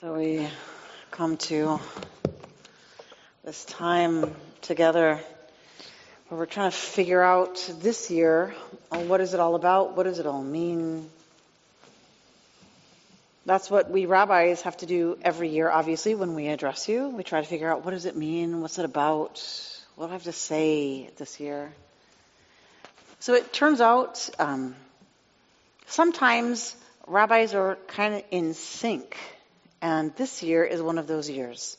So we come to this time together where we're trying to figure out this year uh, what is it all about? What does it all mean? That's what we rabbis have to do every year, obviously, when we address you. We try to figure out what does it mean? What's it about? What do I have to say this year? So it turns out um, sometimes rabbis are kind of in sync and this year is one of those years.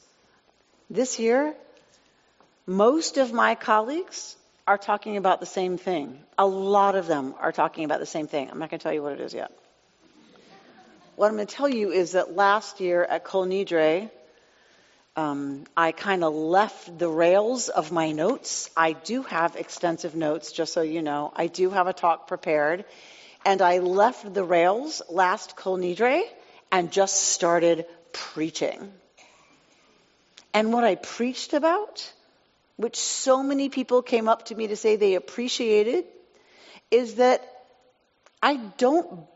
This year, most of my colleagues are talking about the same thing. A lot of them are talking about the same thing. I'm not going to tell you what it is yet. What I'm going to tell you is that last year at Kol Nidre, um, I kind of left the rails of my notes. I do have extensive notes, just so you know. I do have a talk prepared. And I left the rails last Kol Nidre and just started preaching. And what I preached about, which so many people came up to me to say they appreciated, is that I don't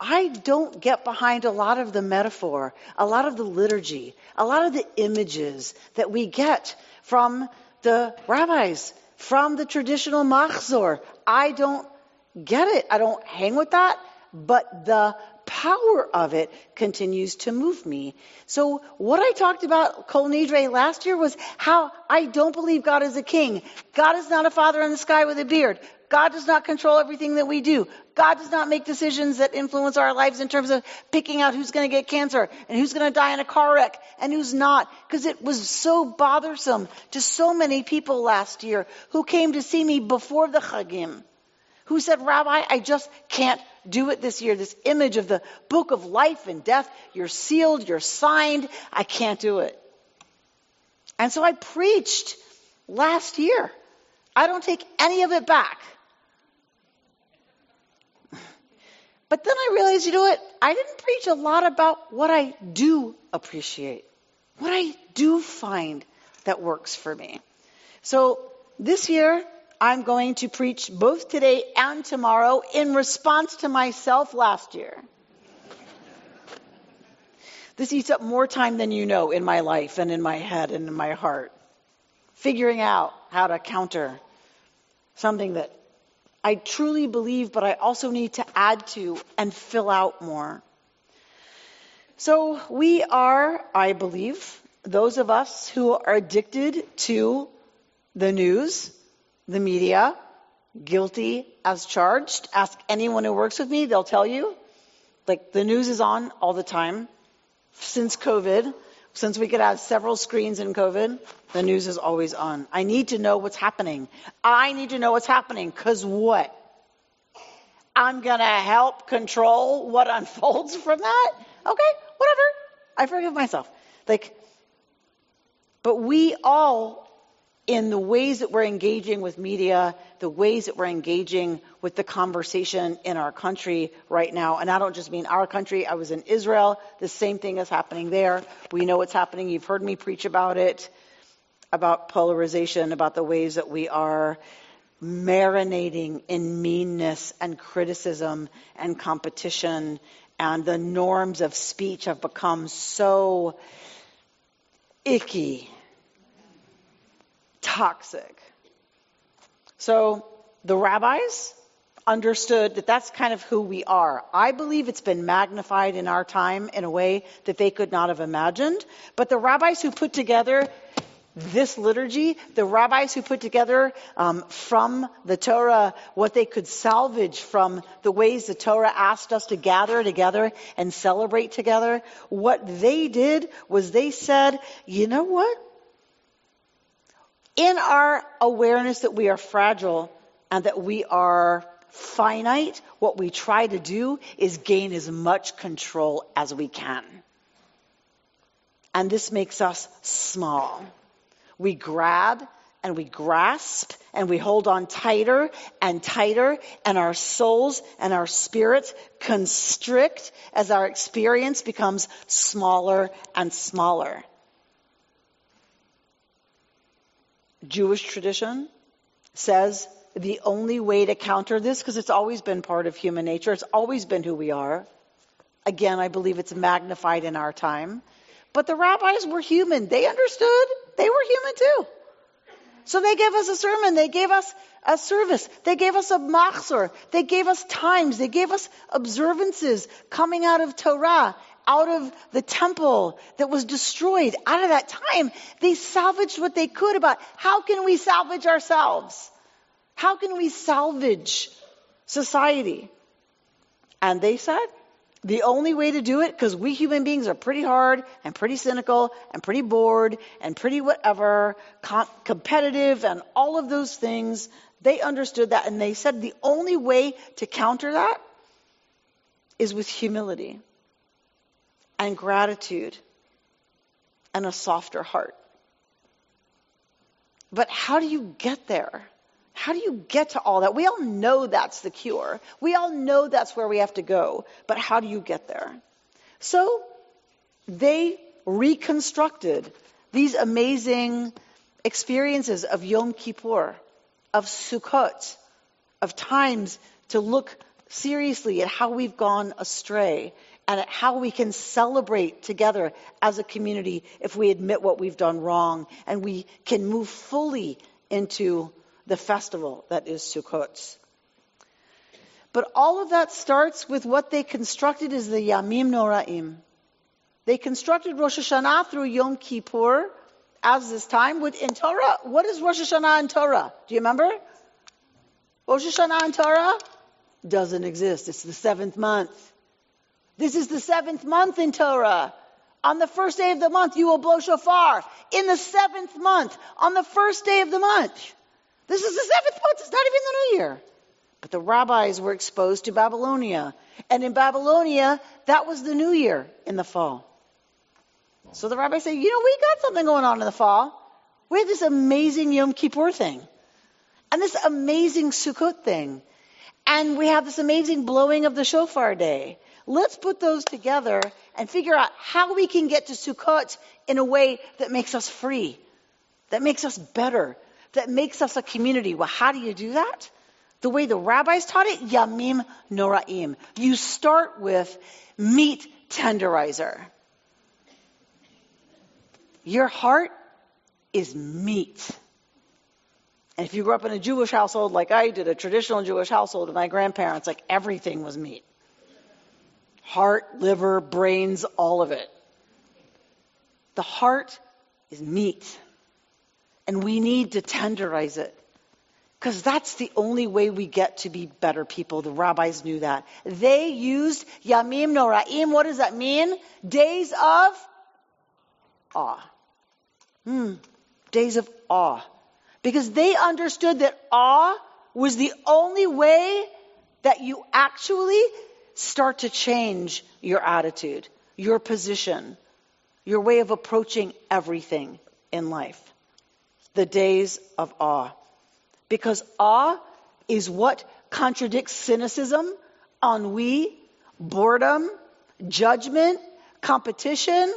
I don't get behind a lot of the metaphor, a lot of the liturgy, a lot of the images that we get from the rabbis, from the traditional machzor. I don't get it. I don't hang with that. But the power of it continues to move me. So what I talked about Kol Nidre last year was how I don't believe God is a king. God is not a father in the sky with a beard. God does not control everything that we do. God does not make decisions that influence our lives in terms of picking out who's going to get cancer and who's going to die in a car wreck and who's not. Because it was so bothersome to so many people last year who came to see me before the Chagim who said, Rabbi, I just can't do it this year. This image of the book of life and death, you're sealed, you're signed, I can't do it. And so I preached last year. I don't take any of it back. But then I realized, you know what? I didn't preach a lot about what I do appreciate, what I do find that works for me. So this year, I'm going to preach both today and tomorrow in response to myself last year. This eats up more time than you know in my life and in my head and in my heart. Figuring out how to counter something that I truly believe, but I also need to add to and fill out more. So we are, I believe, those of us who are addicted to the news, the media, guilty as charged. Ask anyone who works with me, they'll tell you. Like the news is on all the time. Since COVID, since we could have several screens in COVID, the news is always on. I need to know what's happening. I need to know what's happening because what? I'm going to help control what unfolds from that? Okay, whatever. I forgive myself. Like, but we all in the ways that we're engaging with media, the ways that we're engaging with the conversation in our country right now. And I don't just mean our country. I was in Israel. The same thing is happening there. We know what's happening. You've heard me preach about it, about polarization, about the ways that we are marinating in meanness and criticism and competition. And the norms of speech have become so icky toxic. So the rabbis understood that that's kind of who we are. I believe it's been magnified in our time in a way that they could not have imagined. But the rabbis who put together this liturgy, the rabbis who put together um, from the Torah what they could salvage from the ways the Torah asked us to gather together and celebrate together, what they did was they said, you know what? In our awareness that we are fragile and that we are finite, what we try to do is gain as much control as we can. And this makes us small. We grab and we grasp and we hold on tighter and tighter and our souls and our spirits constrict as our experience becomes smaller and smaller. Jewish tradition says the only way to counter this, because it's always been part of human nature, it's always been who we are. Again, I believe it's magnified in our time. But the rabbis were human. They understood. They were human too. So they gave us a sermon. They gave us a service. They gave us a machzor. They gave us times. They gave us observances coming out of Torah, out of the temple that was destroyed. Out of that time, they salvaged what they could about how can we salvage ourselves? How can we salvage society? And they said, the only way to do it, because we human beings are pretty hard and pretty cynical and pretty bored and pretty whatever, com- competitive and all of those things, they understood that and they said the only way to counter that is with humility and gratitude and a softer heart. But how do you get there? How do you get to all that? We all know that's the cure. We all know that's where we have to go. But how do you get there? So they reconstructed these amazing experiences of Yom Kippur, of Sukkot, of times to look seriously at how we've gone astray and how we can celebrate together as a community if we admit what we've done wrong and we can move fully into the festival that is Sukkot. But all of that starts with what they constructed as the Yamim Noraim. They constructed Rosh Hashanah through Yom Kippur as this time. In Torah, what is Rosh Hashanah in Torah? Do you remember? Rosh Hashanah in Torah doesn't exist. It's the seventh month. This is the seventh month in Torah. On the first day of the month, you will blow shofar. In the seventh month, on the first day of the month. This is the seventh month. It's not even the new year. But the rabbis were exposed to Babylonia. And in Babylonia, that was the new year in the fall. So the rabbis say, you know, we got something going on in the fall. We have this amazing Yom Kippur thing. And this amazing Sukkot thing. And we have this amazing blowing of the shofar day. Let's put those together and figure out how we can get to Sukkot in a way that makes us free, that makes us better, that makes us a community. Well, how do you do that? The way the rabbis taught it, Yamim Noraim. You start with meat tenderizer. Your heart is meat. And if you grew up in a Jewish household like I did, a traditional Jewish household with my grandparents, like everything was meat. Heart, liver, brains, all of it. The heart is meat. And we need to tenderize it. Because that's the only way we get to be better people. The rabbis knew that. They used Yamim Noraim. What does that mean? Days of awe. Hmm. Days of awe. Because they understood that awe was the only way that you actually start to change your attitude, your position, your way of approaching everything in life the days of awe. Because awe is what contradicts cynicism, ennui, boredom, judgment, competition.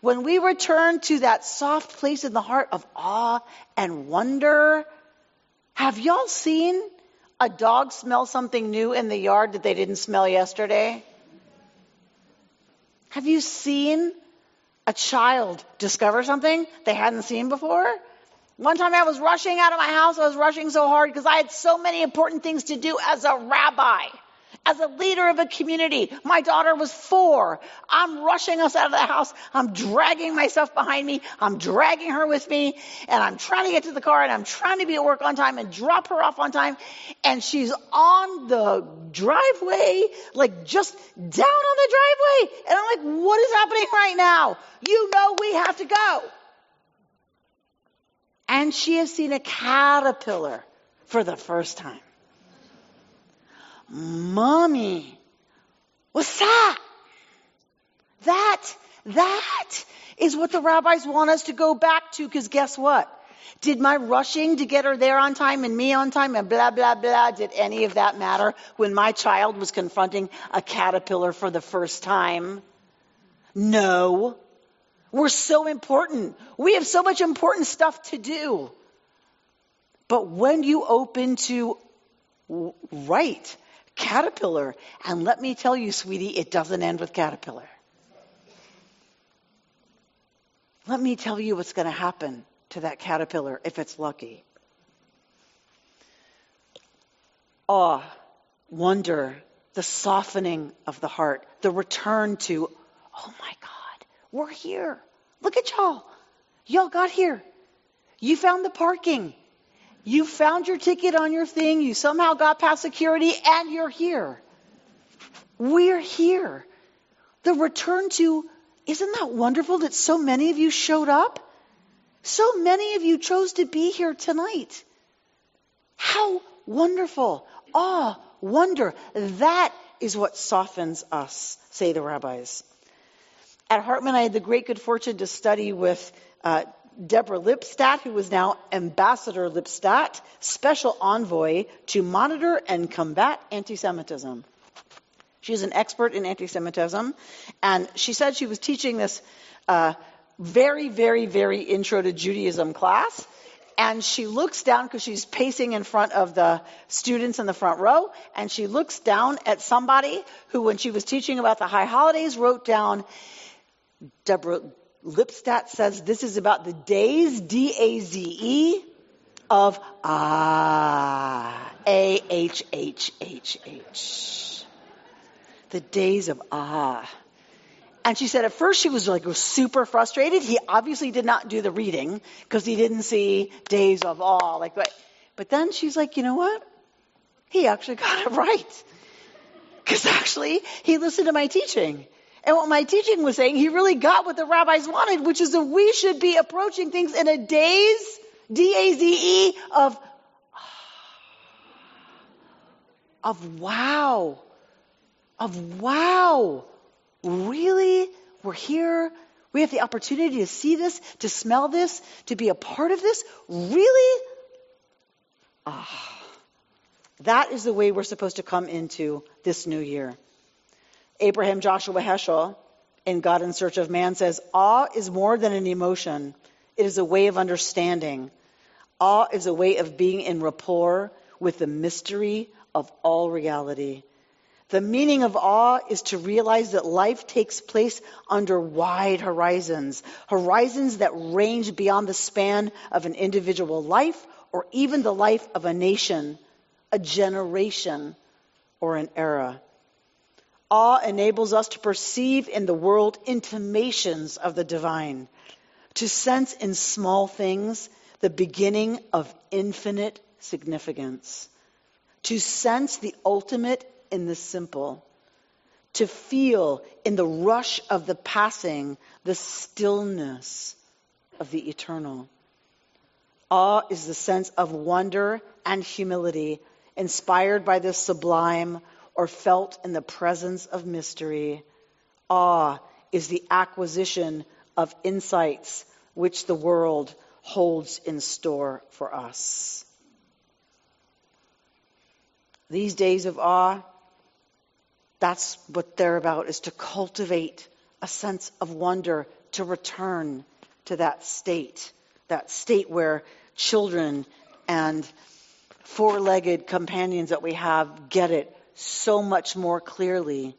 When we return to that soft place in the heart of awe and wonder, have y'all seen a dog smell something new in the yard that they didn't smell yesterday? Have you seen a child discover something they hadn't seen before? One time I was rushing out of my house. I was rushing so hard because I had so many important things to do as a rabbi, as a leader of a community. My daughter was four. I'm rushing us out of the house. I'm dragging myself behind me. I'm dragging her with me and I'm trying to get to the car and I'm trying to be at work on time and drop her off on time. And she's on the driveway, like just down on the driveway. And I'm like, what is happening right now? You know we have to go and she has seen a caterpillar for the first time. Mommy, what's that? That, that is what the rabbis want us to go back to because guess what? Did my rushing to get her there on time and me on time and blah, blah, blah, did any of that matter when my child was confronting a caterpillar for the first time? No. We're so important. We have so much important stuff to do. But when you open to write caterpillar, and let me tell you, sweetie, it doesn't end with caterpillar. let me tell you what's going to happen to that caterpillar if it's lucky. Awe, wonder, the softening of the heart, the return to, oh my God, we're here. Look at y'all. Y'all got here. You found the parking. You found your ticket on your thing. You somehow got past security and you're here. We're here. The return to, isn't that wonderful that so many of you showed up? So many of you chose to be here tonight. How wonderful. Awe, wonder. That is what softens us, say the rabbis. At Hartman, I had the great good fortune to study with uh, Deborah Lipstadt, who is now Ambassador Lipstadt, special envoy to monitor and combat anti Semitism. She's an expert in anti Semitism, and she said she was teaching this uh, very, very, very intro to Judaism class. And she looks down because she's pacing in front of the students in the front row, and she looks down at somebody who, when she was teaching about the high holidays, wrote down, Deborah Lipstadt says this is about the days, D A Z E, of Ah, A H H H H. The days of Ah. And she said at first she was like super frustrated. He obviously did not do the reading because he didn't see days of awe. Like, but, but then she's like, you know what? He actually got it right. Because actually, he listened to my teaching. And what my teaching was saying, he really got what the rabbis wanted, which is that we should be approaching things in a daze, D-A-Z-E, of, of wow. Of wow. Really? We're here. We have the opportunity to see this, to smell this, to be a part of this. Really? Ah. That is the way we're supposed to come into this new year. Abraham Joshua Heschel in God in Search of Man says, Awe is more than an emotion, it is a way of understanding. Awe is a way of being in rapport with the mystery of all reality. The meaning of awe is to realize that life takes place under wide horizons, horizons that range beyond the span of an individual life or even the life of a nation, a generation, or an era. Awe enables us to perceive in the world intimations of the divine, to sense in small things the beginning of infinite significance, to sense the ultimate in the simple, to feel in the rush of the passing the stillness of the eternal. Awe is the sense of wonder and humility inspired by the sublime or felt in the presence of mystery. Awe is the acquisition of insights which the world holds in store for us. These days of awe, that's what they're about, is to cultivate a sense of wonder, to return to that state, that state where children and four legged companions that we have get it so much more clearly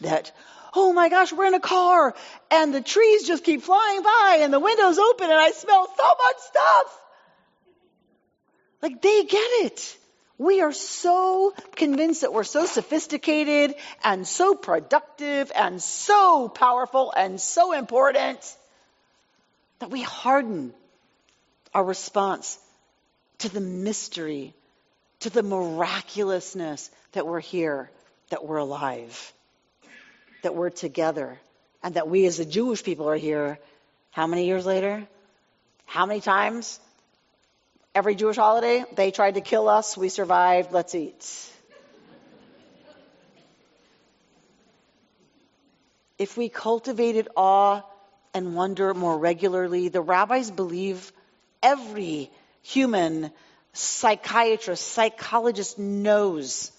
that, oh my gosh, we're in a car and the trees just keep flying by and the windows open and I smell so much stuff. Like they get it. We are so convinced that we're so sophisticated and so productive and so powerful and so important that we harden our response to the mystery to the miraculousness that we're here, that we're alive, that we're together, and that we as the Jewish people are here. How many years later? How many times? Every Jewish holiday, they tried to kill us, we survived, let's eat. If we cultivated awe and wonder more regularly, the rabbis believe every human psychiatrist, psychologist knows.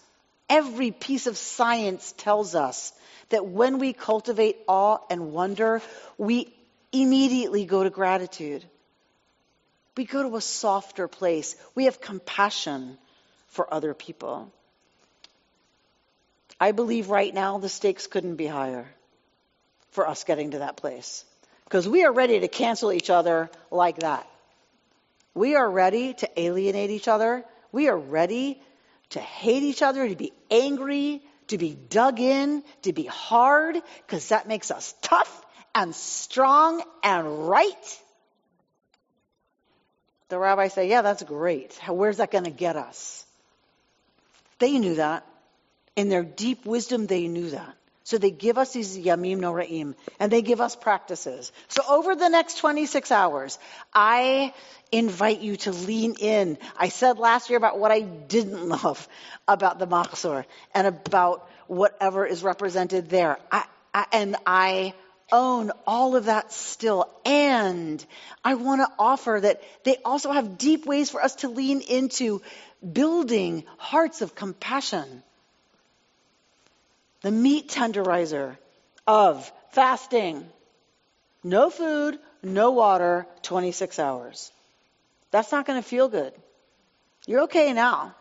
Every piece of science tells us that when we cultivate awe and wonder, we immediately go to gratitude. We go to a softer place. We have compassion for other people. I believe right now the stakes couldn't be higher for us getting to that place. Because we are ready to cancel each other like that. We are ready to alienate each other. We are ready to hate each other, to be angry, to be dug in, to be hard, because that makes us tough and strong and right. The rabbis say, yeah, that's great. Where's that going to get us? They knew that. In their deep wisdom, they knew that. So they give us these yamim noraim, and they give us practices. So over the next 26 hours, I invite you to lean in. I said last year about what I didn't love about the machzor and about whatever is represented there. I, I, and I own all of that still. And I want to offer that they also have deep ways for us to lean into building hearts of compassion. The meat tenderizer of fasting. No food, no water, 26 hours. That's not going to feel good. You're okay now.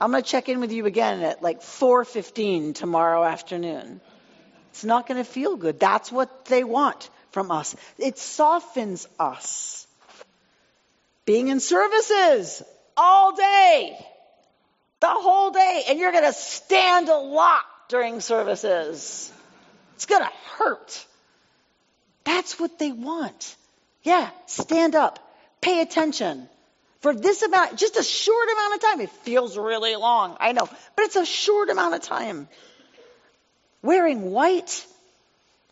I'm going to check in with you again at like 4:15 tomorrow afternoon. It's not going to feel good. That's what they want from us. It softens us. Being in services all day, the whole day, and you're going to stand a lot during services. It's going to hurt. That's what they want. Yeah, stand up, pay attention. For this amount, just a short amount of time, it feels really long, I know, but it's a short amount of time. Wearing white,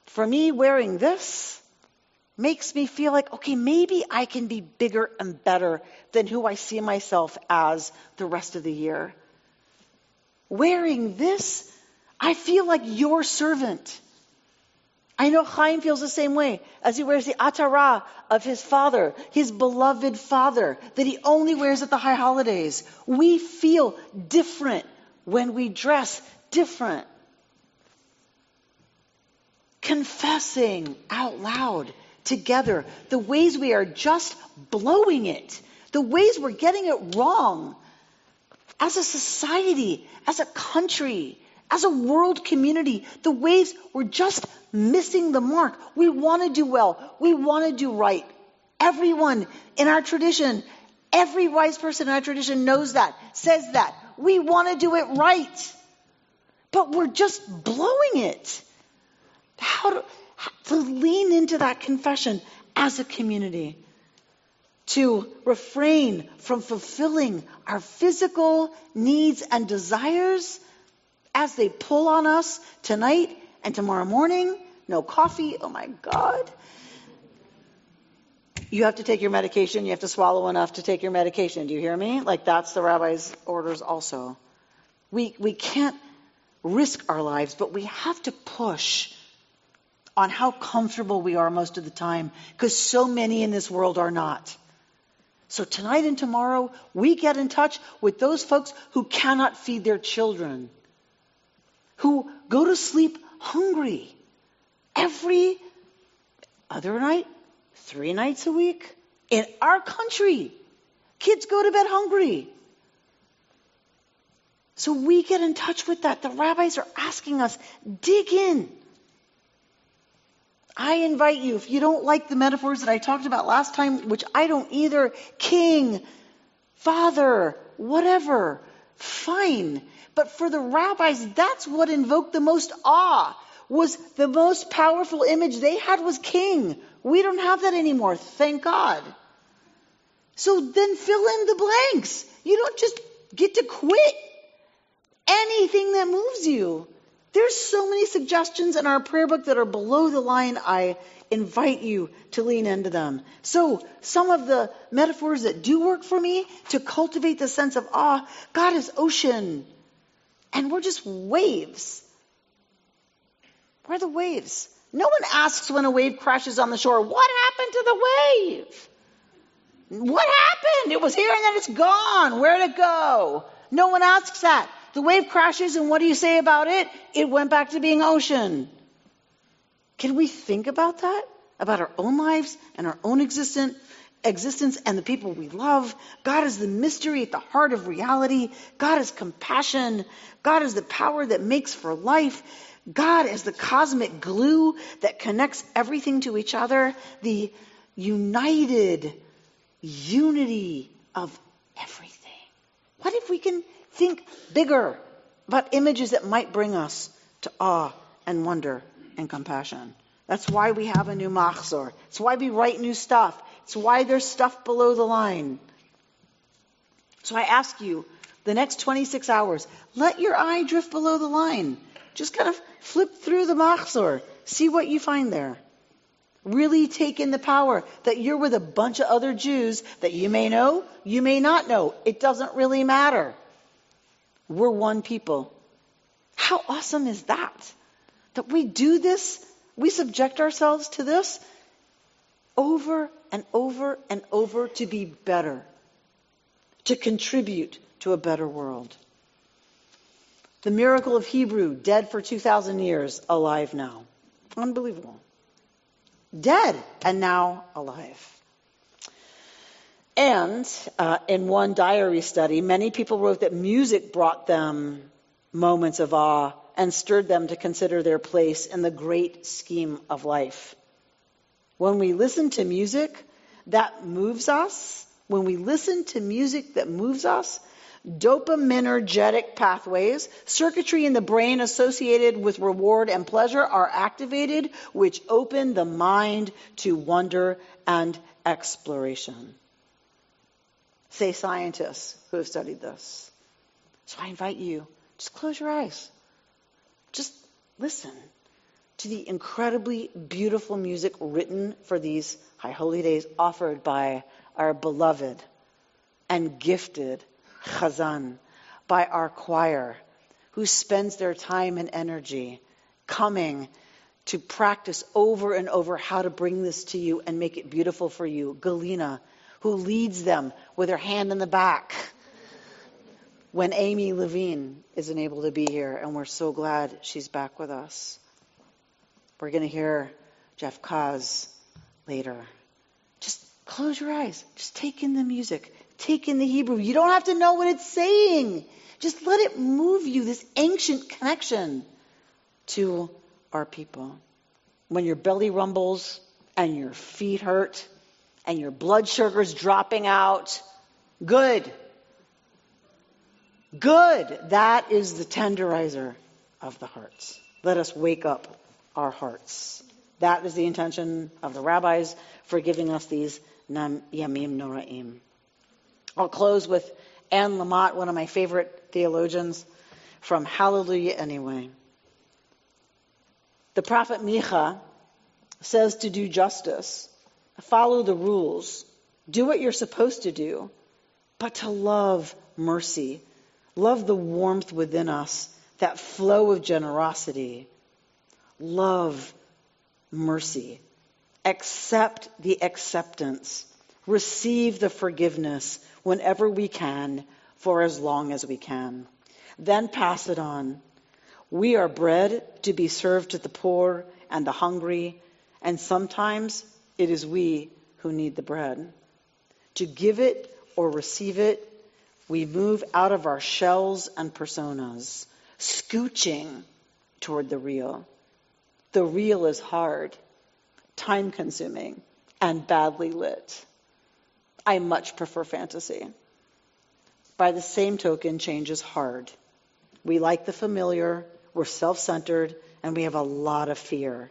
for me, wearing this makes me feel like, okay, maybe I can be bigger and better than who I see myself as the rest of the year. Wearing this, I feel like your servant. I know Chaim feels the same way as he wears the atara of his father, his beloved father, that he only wears at the high holidays. We feel different when we dress different confessing out loud together the ways we are just blowing it, the ways we're getting it wrong as a society, as a country, as a world community, the ways we're just missing the mark. We want to do well. We want to do right. Everyone in our tradition, every wise person in our tradition knows that, says that. We want to do it right. But we're just blowing it how to, to lean into that confession as a community, to refrain from fulfilling our physical needs and desires as they pull on us tonight and tomorrow morning. No coffee. Oh my God. You have to take your medication. You have to swallow enough to take your medication. Do you hear me? Like that's the rabbi's orders also. We, we can't risk our lives, but we have to push on how comfortable we are most of the time because so many in this world are not. So tonight and tomorrow, we get in touch with those folks who cannot feed their children, who go to sleep hungry every other night, three nights a week. In our country, kids go to bed hungry. So we get in touch with that. The rabbis are asking us, dig in. I invite you, if you don't like the metaphors that I talked about last time, which I don't either, king, father, whatever, fine. But for the rabbis, that's what invoked the most awe, was the most powerful image they had was king. We don't have that anymore, thank God. So then fill in the blanks. You don't just get to quit anything that moves you. There's so many suggestions in our prayer book that are below the line. I invite you to lean into them. So, some of the metaphors that do work for me to cultivate the sense of awe God is ocean, and we're just waves. We're the waves. No one asks when a wave crashes on the shore, what happened to the wave? What happened? It was here and then it's gone. Where'd it go? No one asks that. The wave crashes, and what do you say about it? It went back to being ocean. Can we think about that? About our own lives and our own existence? existence and the people we love. God is the mystery at the heart of reality. God is compassion. God is the power that makes for life. God is the cosmic glue that connects everything to each other, the united unity of everything. What if we can think bigger about images that might bring us to awe and wonder and compassion? That's why we have a new machzor. It's why we write new stuff. It's why there's stuff below the line. So I ask you, the next 26 hours, let your eye drift below the line. Just kind of flip through the machzor. See what you find there. Really take in the power that you're with a bunch of other Jews that you may know, you may not know. It doesn't really matter. We're one people. How awesome is that? That we do this, we subject ourselves to this over and over and over to be better, to contribute to a better world. The miracle of Hebrew, dead for 2,000 years, alive now. Unbelievable. Dead and now alive. And uh, in one diary study, many people wrote that music brought them moments of awe and stirred them to consider their place in the great scheme of life. When we listen to music that moves us, when we listen to music that moves us, dopaminergic pathways, circuitry in the brain associated with reward and pleasure are activated, which open the mind to wonder and exploration. Say scientists who have studied this. So I invite you, just close your eyes. Just listen to the incredibly beautiful music written for these high holy days offered by our beloved and gifted chazan, by our choir, who spends their time and energy coming to practice over and over how to bring this to you and make it beautiful for you. Galina, who leads them with her hand in the back when Amy Levine isn't able to be here, and we're so glad she's back with us. We're going to hear Jeff Kaz later. Just close your eyes. Just take in the music. Take in the Hebrew. You don't have to know what it's saying. Just let it move you, this ancient connection to our people. When your belly rumbles and your feet hurt and your blood sugar's dropping out, good. Good. That is the tenderizer of the hearts. Let us wake up our hearts. That is the intention of the rabbis for giving us these Yamim Noraim. I'll close with Anne Lamott, one of my favorite theologians, from Hallelujah Anyway. The prophet Micha says to do justice, follow the rules, do what you're supposed to do, but to love mercy, love the warmth within us, that flow of generosity, love mercy, accept the acceptance, receive the forgiveness whenever we can for as long as we can. Then pass it on. We are bread to be served to the poor and the hungry, and sometimes it is we who need the bread. To give it or receive it, we move out of our shells and personas, scooching toward the real. The real is hard, time consuming, and badly lit. I much prefer fantasy. By the same token, change is hard. We like the familiar, we're self centered, and we have a lot of fear.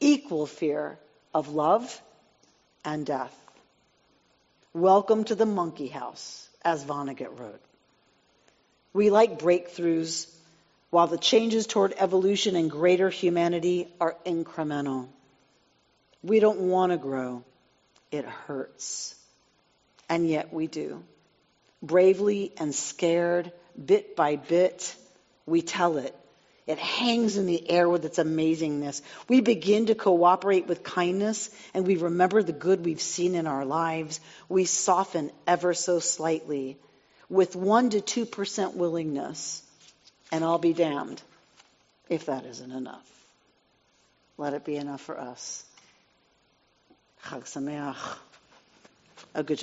Equal fear of love and death. Welcome to the monkey house, as Vonnegut wrote. We like breakthroughs, while the changes toward evolution and greater humanity are incremental. We don't want to grow. It hurts. And yet we do. Bravely and scared, bit by bit, we tell it. It hangs in the air with its amazingness. We begin to cooperate with kindness and we remember the good we've seen in our lives. We soften ever so slightly with 1 to 2% willingness. And I'll be damned if that isn't enough. Let it be enough for us. Chag Sameach a good